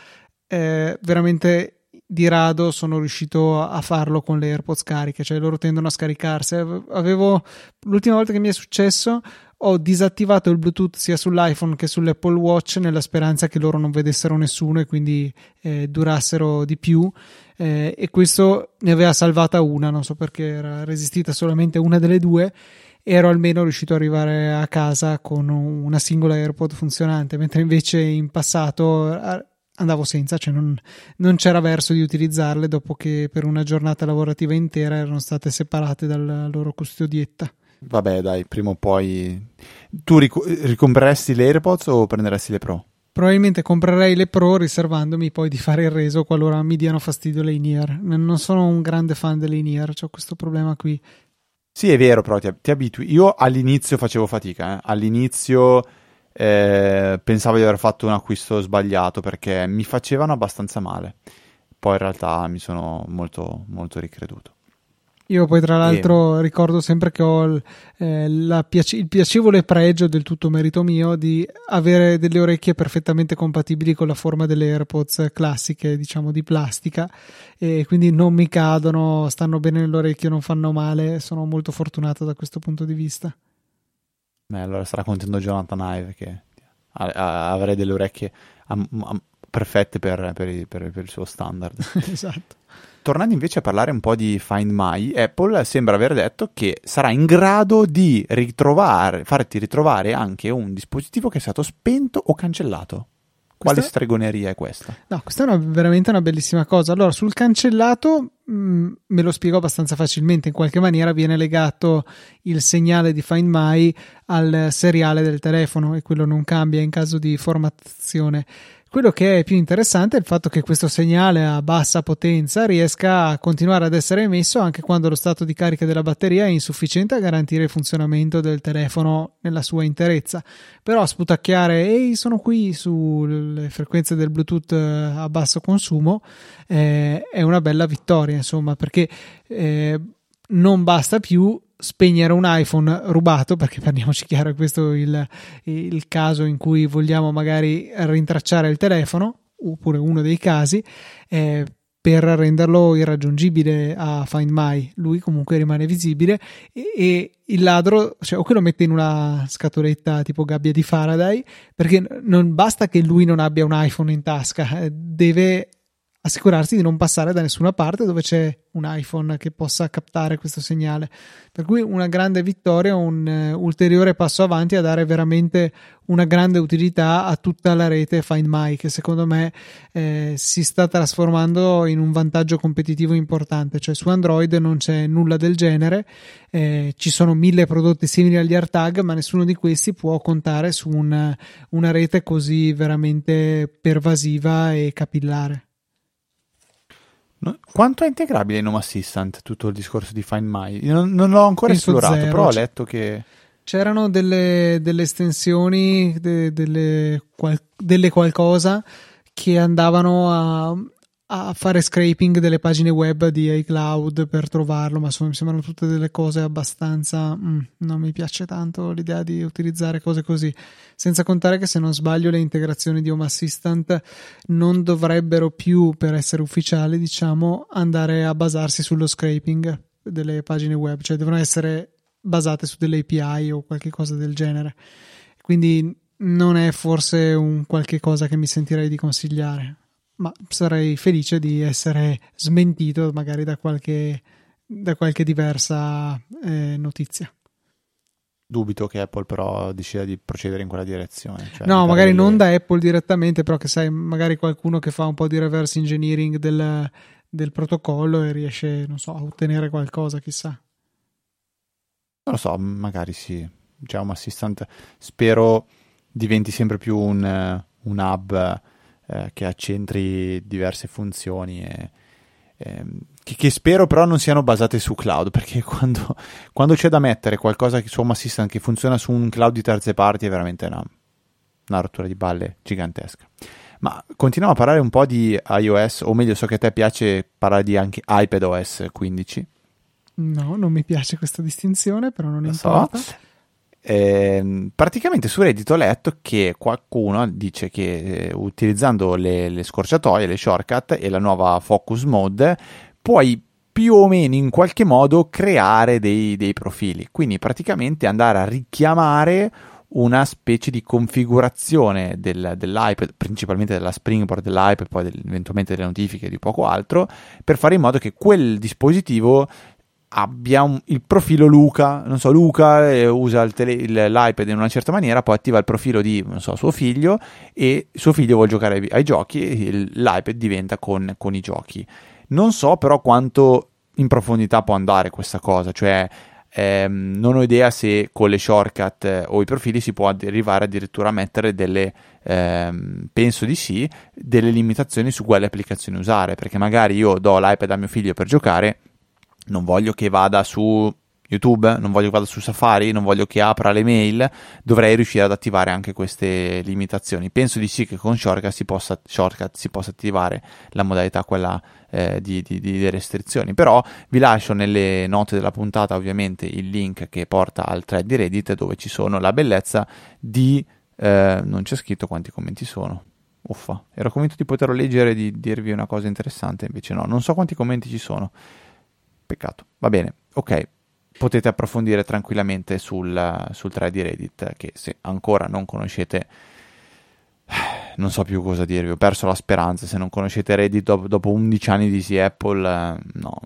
Speaker 1: eh, veramente di rado sono riuscito a farlo con le AirPods cariche, cioè loro tendono a scaricarsi. Avevo l'ultima volta che mi è successo ho disattivato il Bluetooth sia sull'iPhone che sull'Apple Watch nella speranza che loro non vedessero nessuno e quindi eh, durassero di più. Eh, e questo ne aveva salvata una, non so perché era resistita solamente una delle due. Ero almeno riuscito ad arrivare a casa con una singola AirPod funzionante, mentre invece in passato andavo senza, cioè non, non, c'era verso di utilizzarle dopo che per una giornata lavorativa intera erano state separate dalla loro custodietta.
Speaker 2: Vabbè, dai, prima o poi. Tu ric- ricompreresti le AirPods o prenderesti le Pro?
Speaker 1: Probabilmente comprerei le Pro riservandomi poi di fare il reso qualora mi diano fastidio le in-ear. Non sono un grande fan delle in-ear, ho questo problema qui.
Speaker 2: Sì, è vero, però ti, ti abitui. Io all'inizio facevo fatica, eh. all'inizio eh, pensavo di aver fatto un acquisto sbagliato perché mi facevano abbastanza male. Poi in realtà mi sono molto, molto ricreduto.
Speaker 1: Io poi tra l'altro e... ricordo sempre che ho il, eh, piace- il, piacevole pregio del tutto merito mio di avere delle orecchie perfettamente compatibili con la forma delle AirPods classiche, diciamo di plastica, e quindi non mi cadono, stanno bene nell'orecchio, non fanno male, sono molto fortunato da questo punto di vista.
Speaker 2: Beh, allora sarà contento Jonathan Ive che avrei delle orecchie am- am- perfette per, per, per, per, il suo standard.
Speaker 1: esatto.
Speaker 2: Tornando invece a parlare un po' di Find My, Apple sembra aver detto che sarà in grado di ritrovare, farti ritrovare anche un dispositivo che è stato spento o cancellato. Quale questa... stregoneria è questa?
Speaker 1: No, questa è una, veramente una bellissima cosa. Allora, sul cancellato mh, mm, me lo spiego abbastanza facilmente. In qualche maniera viene legato il segnale di Find My al seriale del telefono e quello non cambia in caso di formattazione. Quello che è più interessante è il fatto che questo segnale a bassa potenza riesca a continuare ad essere emesso anche quando lo stato di carica della batteria è insufficiente a garantire il funzionamento del telefono nella sua interezza. Però sputacchiare ehi sono qui sulle frequenze del Bluetooth eh, a basso consumo eh, è una bella vittoria, insomma, perché eh, non basta più spegnere un iPhone rubato, perché parliamoci chiaro, questo è il, il caso in cui vogliamo magari rintracciare il telefono, oppure uno dei casi, eh, per renderlo irraggiungibile a Find My. Lui comunque rimane visibile e, e, il ladro, cioè, o che lo mette in una scatoletta tipo gabbia di Faraday, perché non basta che lui non abbia un iPhone in tasca, eh, deve assicurarsi di non passare da nessuna parte dove c'è un iPhone che possa captare questo segnale. Per cui una grande vittoria, un uh, ulteriore passo avanti a dare veramente una grande utilità a tutta la rete Find My, che secondo me eh, si sta trasformando in un vantaggio competitivo importante. Cioè su Android non c'è nulla del genere, eh, ci sono mille prodotti simili agli AirTag, ma nessuno di questi può contare su una, una rete così veramente pervasiva e capillare.
Speaker 2: Quanto è integrabile in Home Assistant tutto il discorso di Find My? Io non, non l'ho ancora Penso esplorato, zero. però ho letto che...
Speaker 1: C'erano delle, delle estensioni, de, delle, qual, delle qualcosa che andavano a, a fare scraping delle pagine web di iCloud per trovarlo, ma sono, mi sembrano tutte delle cose abbastanza. Mm, non mi piace tanto l'idea di utilizzare cose così. Senza contare che, se non sbaglio, le integrazioni di Home Assistant non dovrebbero più, per essere ufficiali, diciamo, andare a basarsi sullo scraping delle pagine web, cioè devono essere basate su delle API o qualche cosa del genere. Quindi non è forse un qualche cosa che mi sentirei di consigliare ma sarei felice di essere smentito magari da qualche, da qualche diversa eh, notizia.
Speaker 2: Dubito che Apple però decida di procedere in quella direzione.
Speaker 1: Cioè no, magari non da Apple direttamente, però che sai, magari qualcuno che fa un po' di reverse engineering del, del protocollo e riesce, non so, a ottenere qualcosa, chissà.
Speaker 2: Non lo so, magari sì. Un assistant spero diventi sempre più un, un hub eh, che accentri diverse funzioni e, e, che, che, spero però non siano basate su cloud perché quando, quando c'è da mettere qualcosa su Home Assistant che funziona su un cloud di terze parti è veramente una, una rottura di balle gigantesca. Ma continuiamo a parlare un po' di iOS, o meglio, so che a te piace parlare di anche iPadOS 15.
Speaker 1: No, non mi piace questa distinzione, però non Lo importa. So.
Speaker 2: Eh, praticamente su Reddit ho letto che qualcuno dice che eh, utilizzando le, le, scorciatoie, le shortcut e la nuova focus mode puoi più o meno in qualche modo creare dei, dei profili. Quindi praticamente andare a richiamare una specie di configurazione del, dell'iPad, principalmente della springboard dell'iPad, poi del, eventualmente delle notifiche di poco altro, per fare in modo che quel dispositivo abbia un, il profilo Luca, non so, Luca eh, usa tele, il, l'iPad in una certa maniera, poi attiva il profilo di, so, suo figlio e suo figlio vuole giocare ai, ai giochi e il, l'iPad diventa con, con, i giochi. Non so però quanto in profondità può andare questa cosa, cioè ehm, non ho idea se con le shortcut eh, o i profili si può arrivare addirittura a mettere delle, ehm, penso di sì, delle limitazioni su quale applicazione usare, perché magari io do l'iPad a mio figlio per giocare non voglio che vada su YouTube, non voglio che vada su Safari, non voglio che apra le mail, dovrei riuscire ad attivare anche queste limitazioni. Penso di sì che con Shortcut si possa, Shortcut si possa attivare la modalità quella eh, di, di, di, restrizioni, però vi lascio nelle note della puntata ovviamente il link che porta al thread di Reddit dove ci sono la bellezza di... Eh, non c'è scritto quanti commenti sono. Uffa, ero convinto di poterlo leggere e di dirvi una cosa interessante, invece no, non so quanti commenti ci sono. Peccato. Va bene, ok. Potete approfondire tranquillamente sul, sul thread di Reddit, che se ancora non conoscete, non so più cosa dirvi. Ho perso la speranza. Se non conoscete Reddit dopo, dopo 11 anni di Easy Apple, no,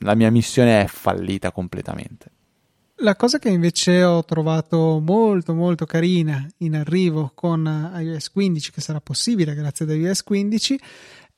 Speaker 2: la mia missione è fallita completamente.
Speaker 1: La cosa che invece ho trovato molto molto carina in arrivo con iOS 15, che sarà possibile grazie ad iOS 15,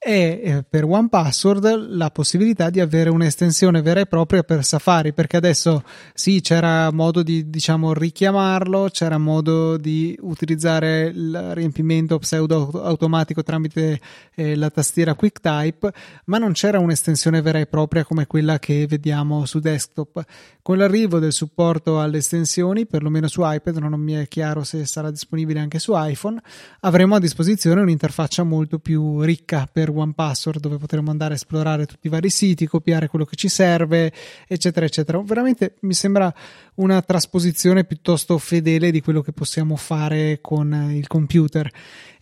Speaker 1: è eh, per One Password la possibilità di avere un'estensione vera e propria per Safari perché adesso sì c'era modo di diciamo richiamarlo c'era modo di utilizzare il riempimento pseudo automatico tramite eh, la tastiera QuickType ma non c'era un'estensione vera e propria come quella che vediamo su desktop. Con l'arrivo del supporto alle estensioni perlomeno su iPad non mi è chiaro se sarà disponibile anche su iPhone avremo a disposizione un'interfaccia molto più ricca per One Password dove potremo andare a esplorare tutti i vari siti, copiare quello che ci serve, eccetera, eccetera. Veramente mi sembra una trasposizione piuttosto fedele di quello che possiamo fare con il computer.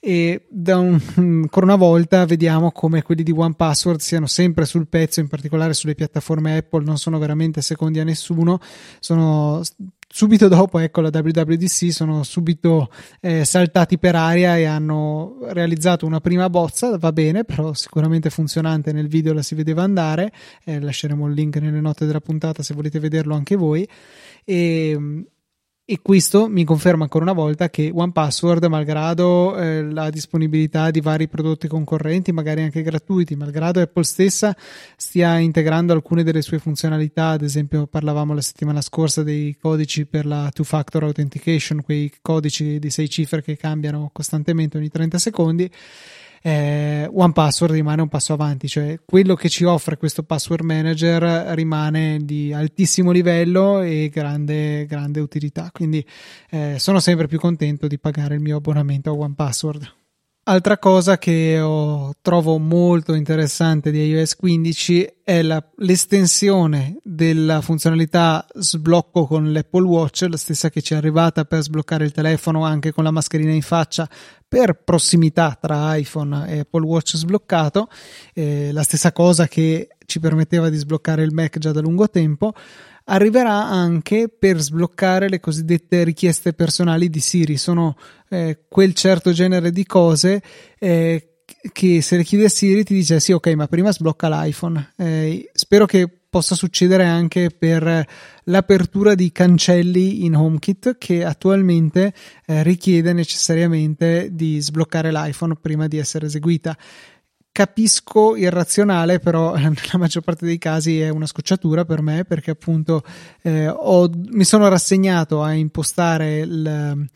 Speaker 1: E un, ancora una volta vediamo come quelli di One Password siano sempre sul pezzo, in particolare sulle piattaforme Apple, non sono veramente secondi a nessuno, sono subito dopo ecco la WWDC sono subito eh, saltati per aria e hanno realizzato una prima bozza va bene però sicuramente funzionante nel video la si vedeva andare eh, lasceremo il link nelle note della puntata se volete vederlo anche voi. E e questo mi conferma ancora una volta che OnePassword, malgrado eh, la disponibilità di vari prodotti concorrenti, magari anche gratuiti, malgrado Apple stessa stia integrando alcune delle sue funzionalità, ad esempio parlavamo la settimana scorsa dei codici per la two-factor authentication, quei codici di sei cifre che cambiano costantemente ogni 30 secondi, eh, One Password rimane un passo avanti, cioè quello che ci offre questo password manager rimane di altissimo livello e grande, grande utilità. Quindi eh, sono sempre più contento di pagare il mio abbonamento a One Password. Altra cosa che ho, trovo molto interessante di iOS 15 è la, l'estensione della funzionalità sblocco con l'Apple Watch, la stessa che ci è arrivata per sbloccare il telefono anche con la mascherina in faccia per prossimità tra iPhone e Apple Watch sbloccato, eh, la stessa cosa che ci permetteva di sbloccare il Mac già da lungo tempo arriverà anche per sbloccare le cosiddette richieste personali di Siri. Sono eh, quel certo genere di cose eh, che se le chiedi a Siri ti dice sì, ok, ma prima sblocca l'iPhone. Eh, spero che possa succedere anche per l'apertura di cancelli in HomeKit che attualmente eh, richiede necessariamente di sbloccare l'iPhone prima di essere eseguita capisco il razionale, però nella maggior parte dei casi è una scocciatura per me perché appunto eh, ho, mi sono rassegnato a impostare il,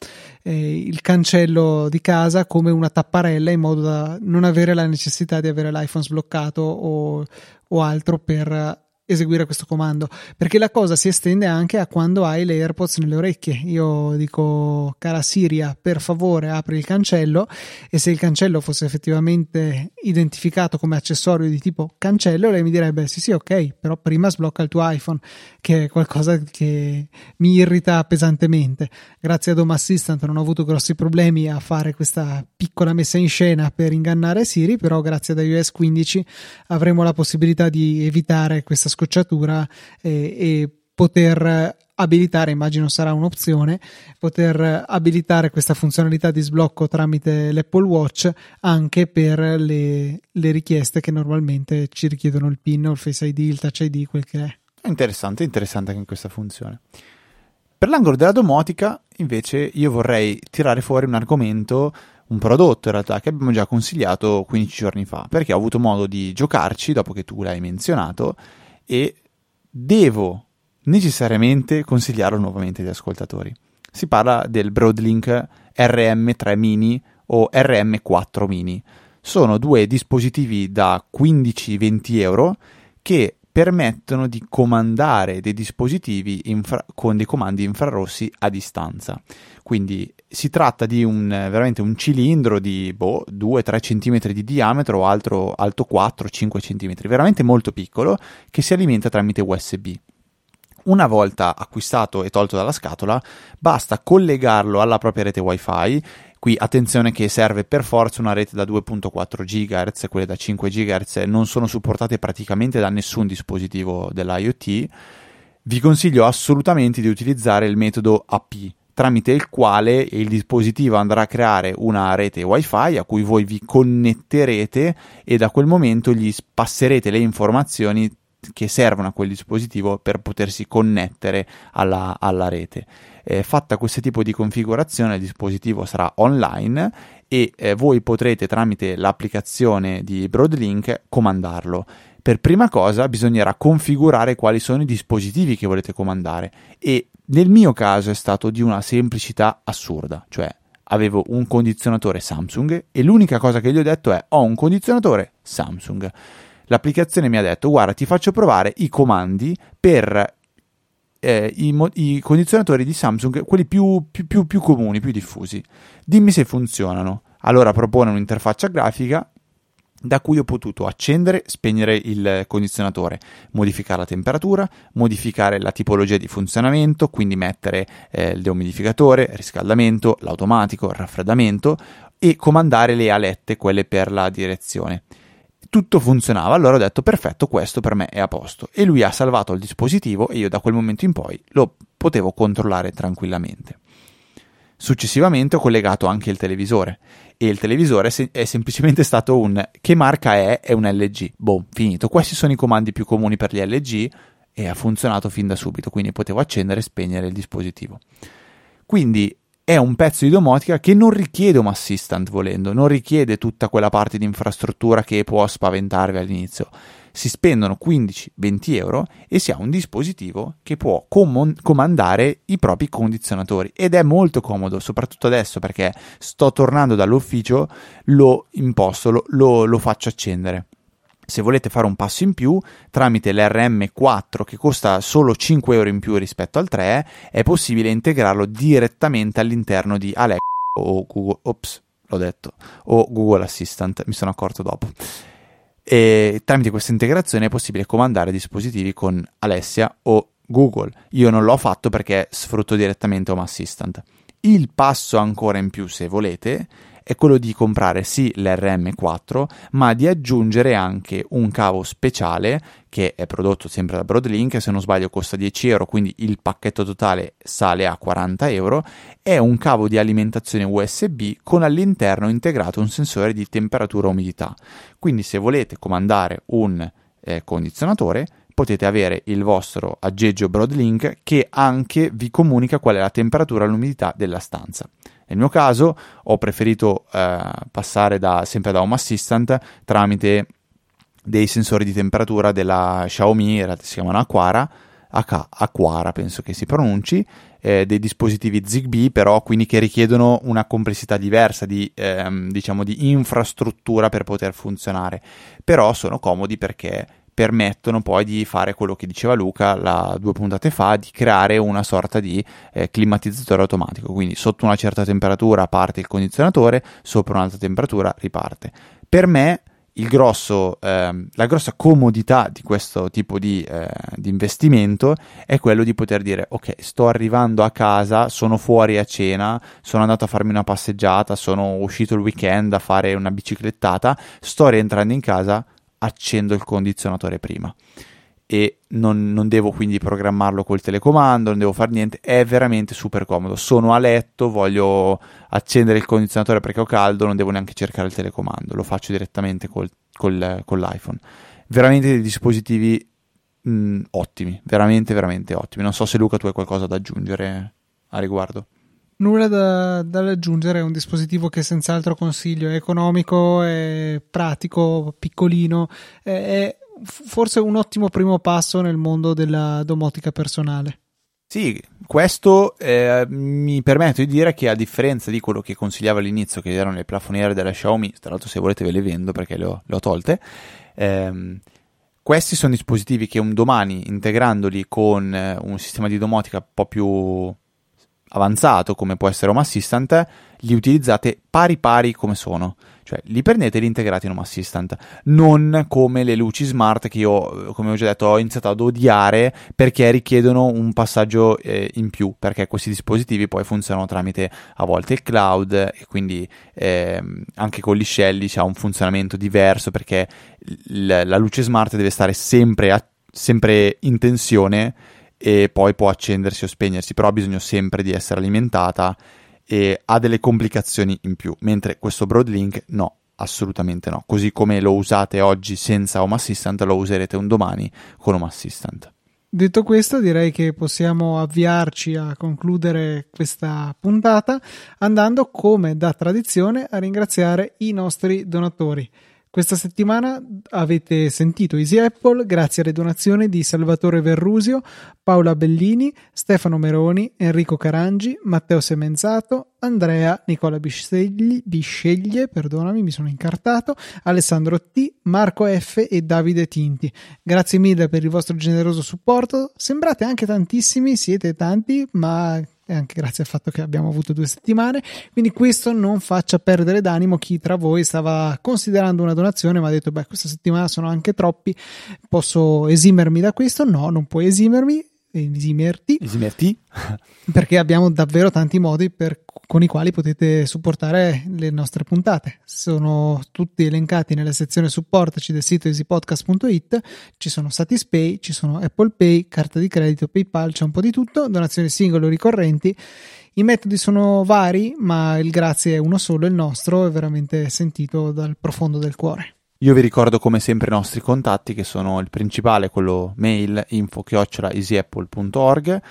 Speaker 1: eh, il, cancello di casa come una tapparella in modo da non avere la necessità di avere l'iPhone sbloccato o, o altro per eseguire questo comando perché la cosa si estende anche a quando hai le AirPods nelle orecchie. Io dico cara Siria per favore apri il cancello e se il cancello fosse effettivamente identificato come accessorio di tipo cancello lei mi direbbe sì sì ok però prima sblocca il tuo iPhone che è qualcosa che mi irrita pesantemente. Grazie ad Home Assistant non ho avuto grossi problemi a fare questa piccola messa in scena per ingannare Siri però grazie ad iOS 15 avremo la possibilità di evitare questa scocciatura e, e poter abilitare, immagino sarà un'opzione, poter abilitare questa funzionalità di sblocco tramite l'Apple Watch anche per le, le, richieste che normalmente ci richiedono il PIN o il Face ID, il Touch ID, quel che è.
Speaker 2: Interessante, interessante anche questa funzione. Per l'angolo della domotica, invece, io vorrei tirare fuori un argomento, un prodotto in realtà, che abbiamo già consigliato 15 giorni fa, perché ho avuto modo di giocarci dopo che tu l'hai menzionato e devo necessariamente consigliarlo nuovamente agli ascoltatori. Si parla del Broadlink RM3 mini o RM4 mini. Sono due dispositivi da 15-20 euro che permettono di comandare dei dispositivi infra- con dei comandi infrarossi a distanza. Quindi si tratta di un, veramente un cilindro di boh, 2-3 cm di diametro altro, alto 4-5 cm, veramente molto piccolo, che si alimenta tramite USB. Una volta acquistato e tolto dalla scatola, basta collegarlo alla propria rete WiFi Qui attenzione che serve per forza una rete da 2.4 GHz, quelle da 5 GHz non sono supportate praticamente da nessun dispositivo dell'IoT. Vi consiglio assolutamente di utilizzare il metodo AP, tramite il quale il dispositivo andrà a creare una rete wifi a cui voi vi connetterete e da quel momento gli passerete le informazioni che servono a quel dispositivo per potersi connettere alla, alla rete eh, fatta questo tipo di configurazione il dispositivo sarà online e eh, voi potrete tramite l'applicazione di Broadlink comandarlo. Per prima cosa bisognerà configurare quali sono i dispositivi che volete comandare e nel mio caso è stato di una semplicità assurda, cioè avevo un condizionatore Samsung e l'unica cosa che gli ho detto è ho un condizionatore Samsung. L'applicazione mi ha detto guarda ti faccio provare i comandi per eh, i, i, condizionatori di Samsung, quelli più, più, più, più comuni, più diffusi. Dimmi se funzionano. Allora propone un'interfaccia grafica da cui ho potuto accendere, spegnere il condizionatore, modificare la temperatura, modificare la tipologia di funzionamento, quindi mettere eh, il deumidificatore, riscaldamento, l'automatico, il raffreddamento e comandare le alette, quelle per la direzione tutto funzionava, allora ho detto perfetto, questo per me è a posto. E lui ha salvato il dispositivo e io da quel momento in poi lo potevo controllare tranquillamente. Successivamente ho collegato anche il televisore e il televisore è semplicemente stato un che marca è? È un LG. Boh, finito. Questi sono i comandi più comuni per gli LG e ha funzionato fin da subito, quindi potevo accendere e spegnere il dispositivo. Quindi è un pezzo di domotica che non richiede un assistant volendo, non richiede tutta quella parte di infrastruttura che può spaventarvi all'inizio si spendono 15-20 euro e si ha un dispositivo che può com- comandare i propri condizionatori ed è molto comodo, soprattutto adesso perché sto tornando dall'ufficio, lo imposto, lo, lo, lo faccio accendere. Se volete fare un passo in più, tramite l'RM4 che costa solo 5 euro in più rispetto al 3, è possibile integrarlo direttamente all'interno di Alexa o Google, ops, l'ho detto, o Google Assistant, mi sono accorto dopo e tramite questa integrazione è possibile comandare dispositivi con Alessia o Google. Io non l'ho fatto perché sfrutto direttamente Home Assistant. Il passo ancora in più, se volete, è quello di comprare sì l'RM4, ma di aggiungere anche un cavo speciale che è prodotto sempre da Broadlink, se non sbaglio costa 10 euro, quindi il pacchetto totale sale a 40 euro, è un cavo di alimentazione USB con all'interno integrato un sensore di temperatura e umidità. Quindi se volete comandare un eh, condizionatore, potete avere il vostro aggeggio Broadlink che anche vi comunica qual è la temperatura e l'umidità della stanza. Nel mio caso ho preferito eh, passare da, sempre da Home Assistant tramite dei sensori di temperatura della Xiaomi, in realtà si chiamano Aquara, H- Aquara penso che si pronunci, eh, dei dispositivi Zigbee però quindi che richiedono una complessità diversa di, ehm, diciamo, di infrastruttura per poter funzionare, però sono comodi perché permettono poi di fare quello che diceva Luca la, due puntate fa, di creare una sorta di eh, climatizzatore automatico. Quindi sotto una certa temperatura parte il condizionatore, sopra un'altra temperatura riparte. Per me grosso, eh, la grossa comodità di questo tipo di, eh, di, investimento è quello di poter dire ok sto arrivando a casa sono fuori a cena sono andato a farmi una passeggiata sono uscito il weekend a fare una biciclettata sto rientrando in casa accendo il condizionatore prima e non, non, devo quindi programmarlo col telecomando, non devo fare niente, è veramente super comodo. Sono a letto, voglio accendere il condizionatore perché ho caldo, non devo neanche cercare il telecomando, lo faccio direttamente col, col, con l'iPhone. Veramente dei dispositivi mh, ottimi, veramente, veramente ottimi. Non so se Luca tu hai qualcosa da aggiungere a riguardo.
Speaker 1: Nulla da, da, aggiungere, è un dispositivo che senz'altro consiglio, è economico, è pratico, piccolino, è, è forse un ottimo primo passo nel mondo della domotica personale.
Speaker 2: Sì, questo eh, mi permette di dire che a differenza di quello che consigliavo all'inizio, che erano le plafoniere della Xiaomi, tra l'altro se volete ve le vendo perché le ho, le ho tolte, ehm, questi sono dispositivi che un domani integrandoli con eh, un sistema di domotica un po' più avanzato come può essere Home Assistant, li utilizzate pari pari come sono. Cioè, li prendete e li integrate in Home Assistant, non come le luci smart che io, come ho già detto, ho iniziato ad odiare perché richiedono un passaggio eh, in più, perché questi dispositivi poi funzionano tramite a volte il cloud e quindi eh, anche con gli scelli c'è un funzionamento diverso perché l- la luce smart deve stare sempre, a- sempre in tensione e poi può accendersi o spegnersi, però ha bisogno sempre di essere alimentata e ha delle complicazioni in più, mentre questo Broadlink no, assolutamente no. Così come lo usate oggi senza Home Assistant, lo userete un domani con Home Assistant.
Speaker 1: Detto questo, direi che possiamo avviarci a concludere questa puntata andando, come da tradizione, a ringraziare i nostri donatori. Questa settimana avete sentito Easy Apple grazie alle donazioni di Salvatore Verrusio, Paola Bellini, Stefano Meroni, Enrico Carangi, Matteo Semenzato, Andrea, Nicola Biscegli, Bisceglie, perdonami, mi sono incartato, Alessandro T, Marco F e Davide Tinti. Grazie mille per il vostro generoso supporto. Sembrate anche tantissimi, siete tanti, ma e anche grazie al fatto che abbiamo avuto due settimane. Quindi questo non faccia perdere d'animo chi tra voi stava considerando una donazione, ma ha detto: Beh, questa settimana sono anche troppi, posso esimermi da questo? No, non puoi esimermi. Easymerti.
Speaker 2: Easymerti.
Speaker 1: perché abbiamo davvero tanti modi per, con i quali potete supportare le nostre puntate. Sono tutti elencati nella sezione supportaci del sito easypodcast.it. Ci sono Satispay, ci sono Apple Pay, carta di credito, PayPal, c'è un po' di tutto, donazioni singole o ricorrenti. I metodi sono vari, ma il grazie è uno solo, il nostro è veramente sentito dal profondo del cuore.
Speaker 2: Io vi ricordo come sempre i nostri contatti che sono il principale, quello mail info-easyapple.org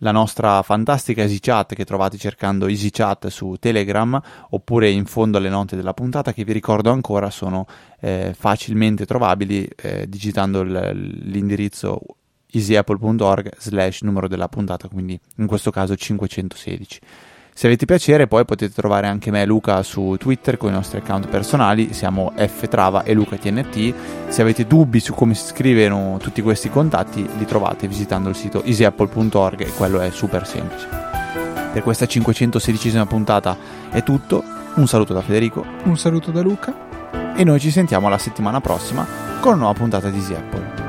Speaker 2: la nostra fantastica EasyChat che trovate cercando EasyChat su Telegram oppure in fondo alle note della puntata che vi ricordo ancora sono eh, facilmente trovabili eh, digitando l- l'indirizzo easyapple.org slash numero della puntata, quindi in questo caso 516. Se avete piacere poi potete trovare anche me e Luca su Twitter con i nostri account personali, siamo ftrava e lucatnt. Se avete dubbi su come si scrivono tutti questi contatti li trovate visitando il sito easyapple.org e quello è super semplice. Per questa 516esima puntata è tutto, un saluto da Federico,
Speaker 1: un saluto da Luca
Speaker 2: e noi ci sentiamo la settimana prossima con una nuova puntata di Easy Apple.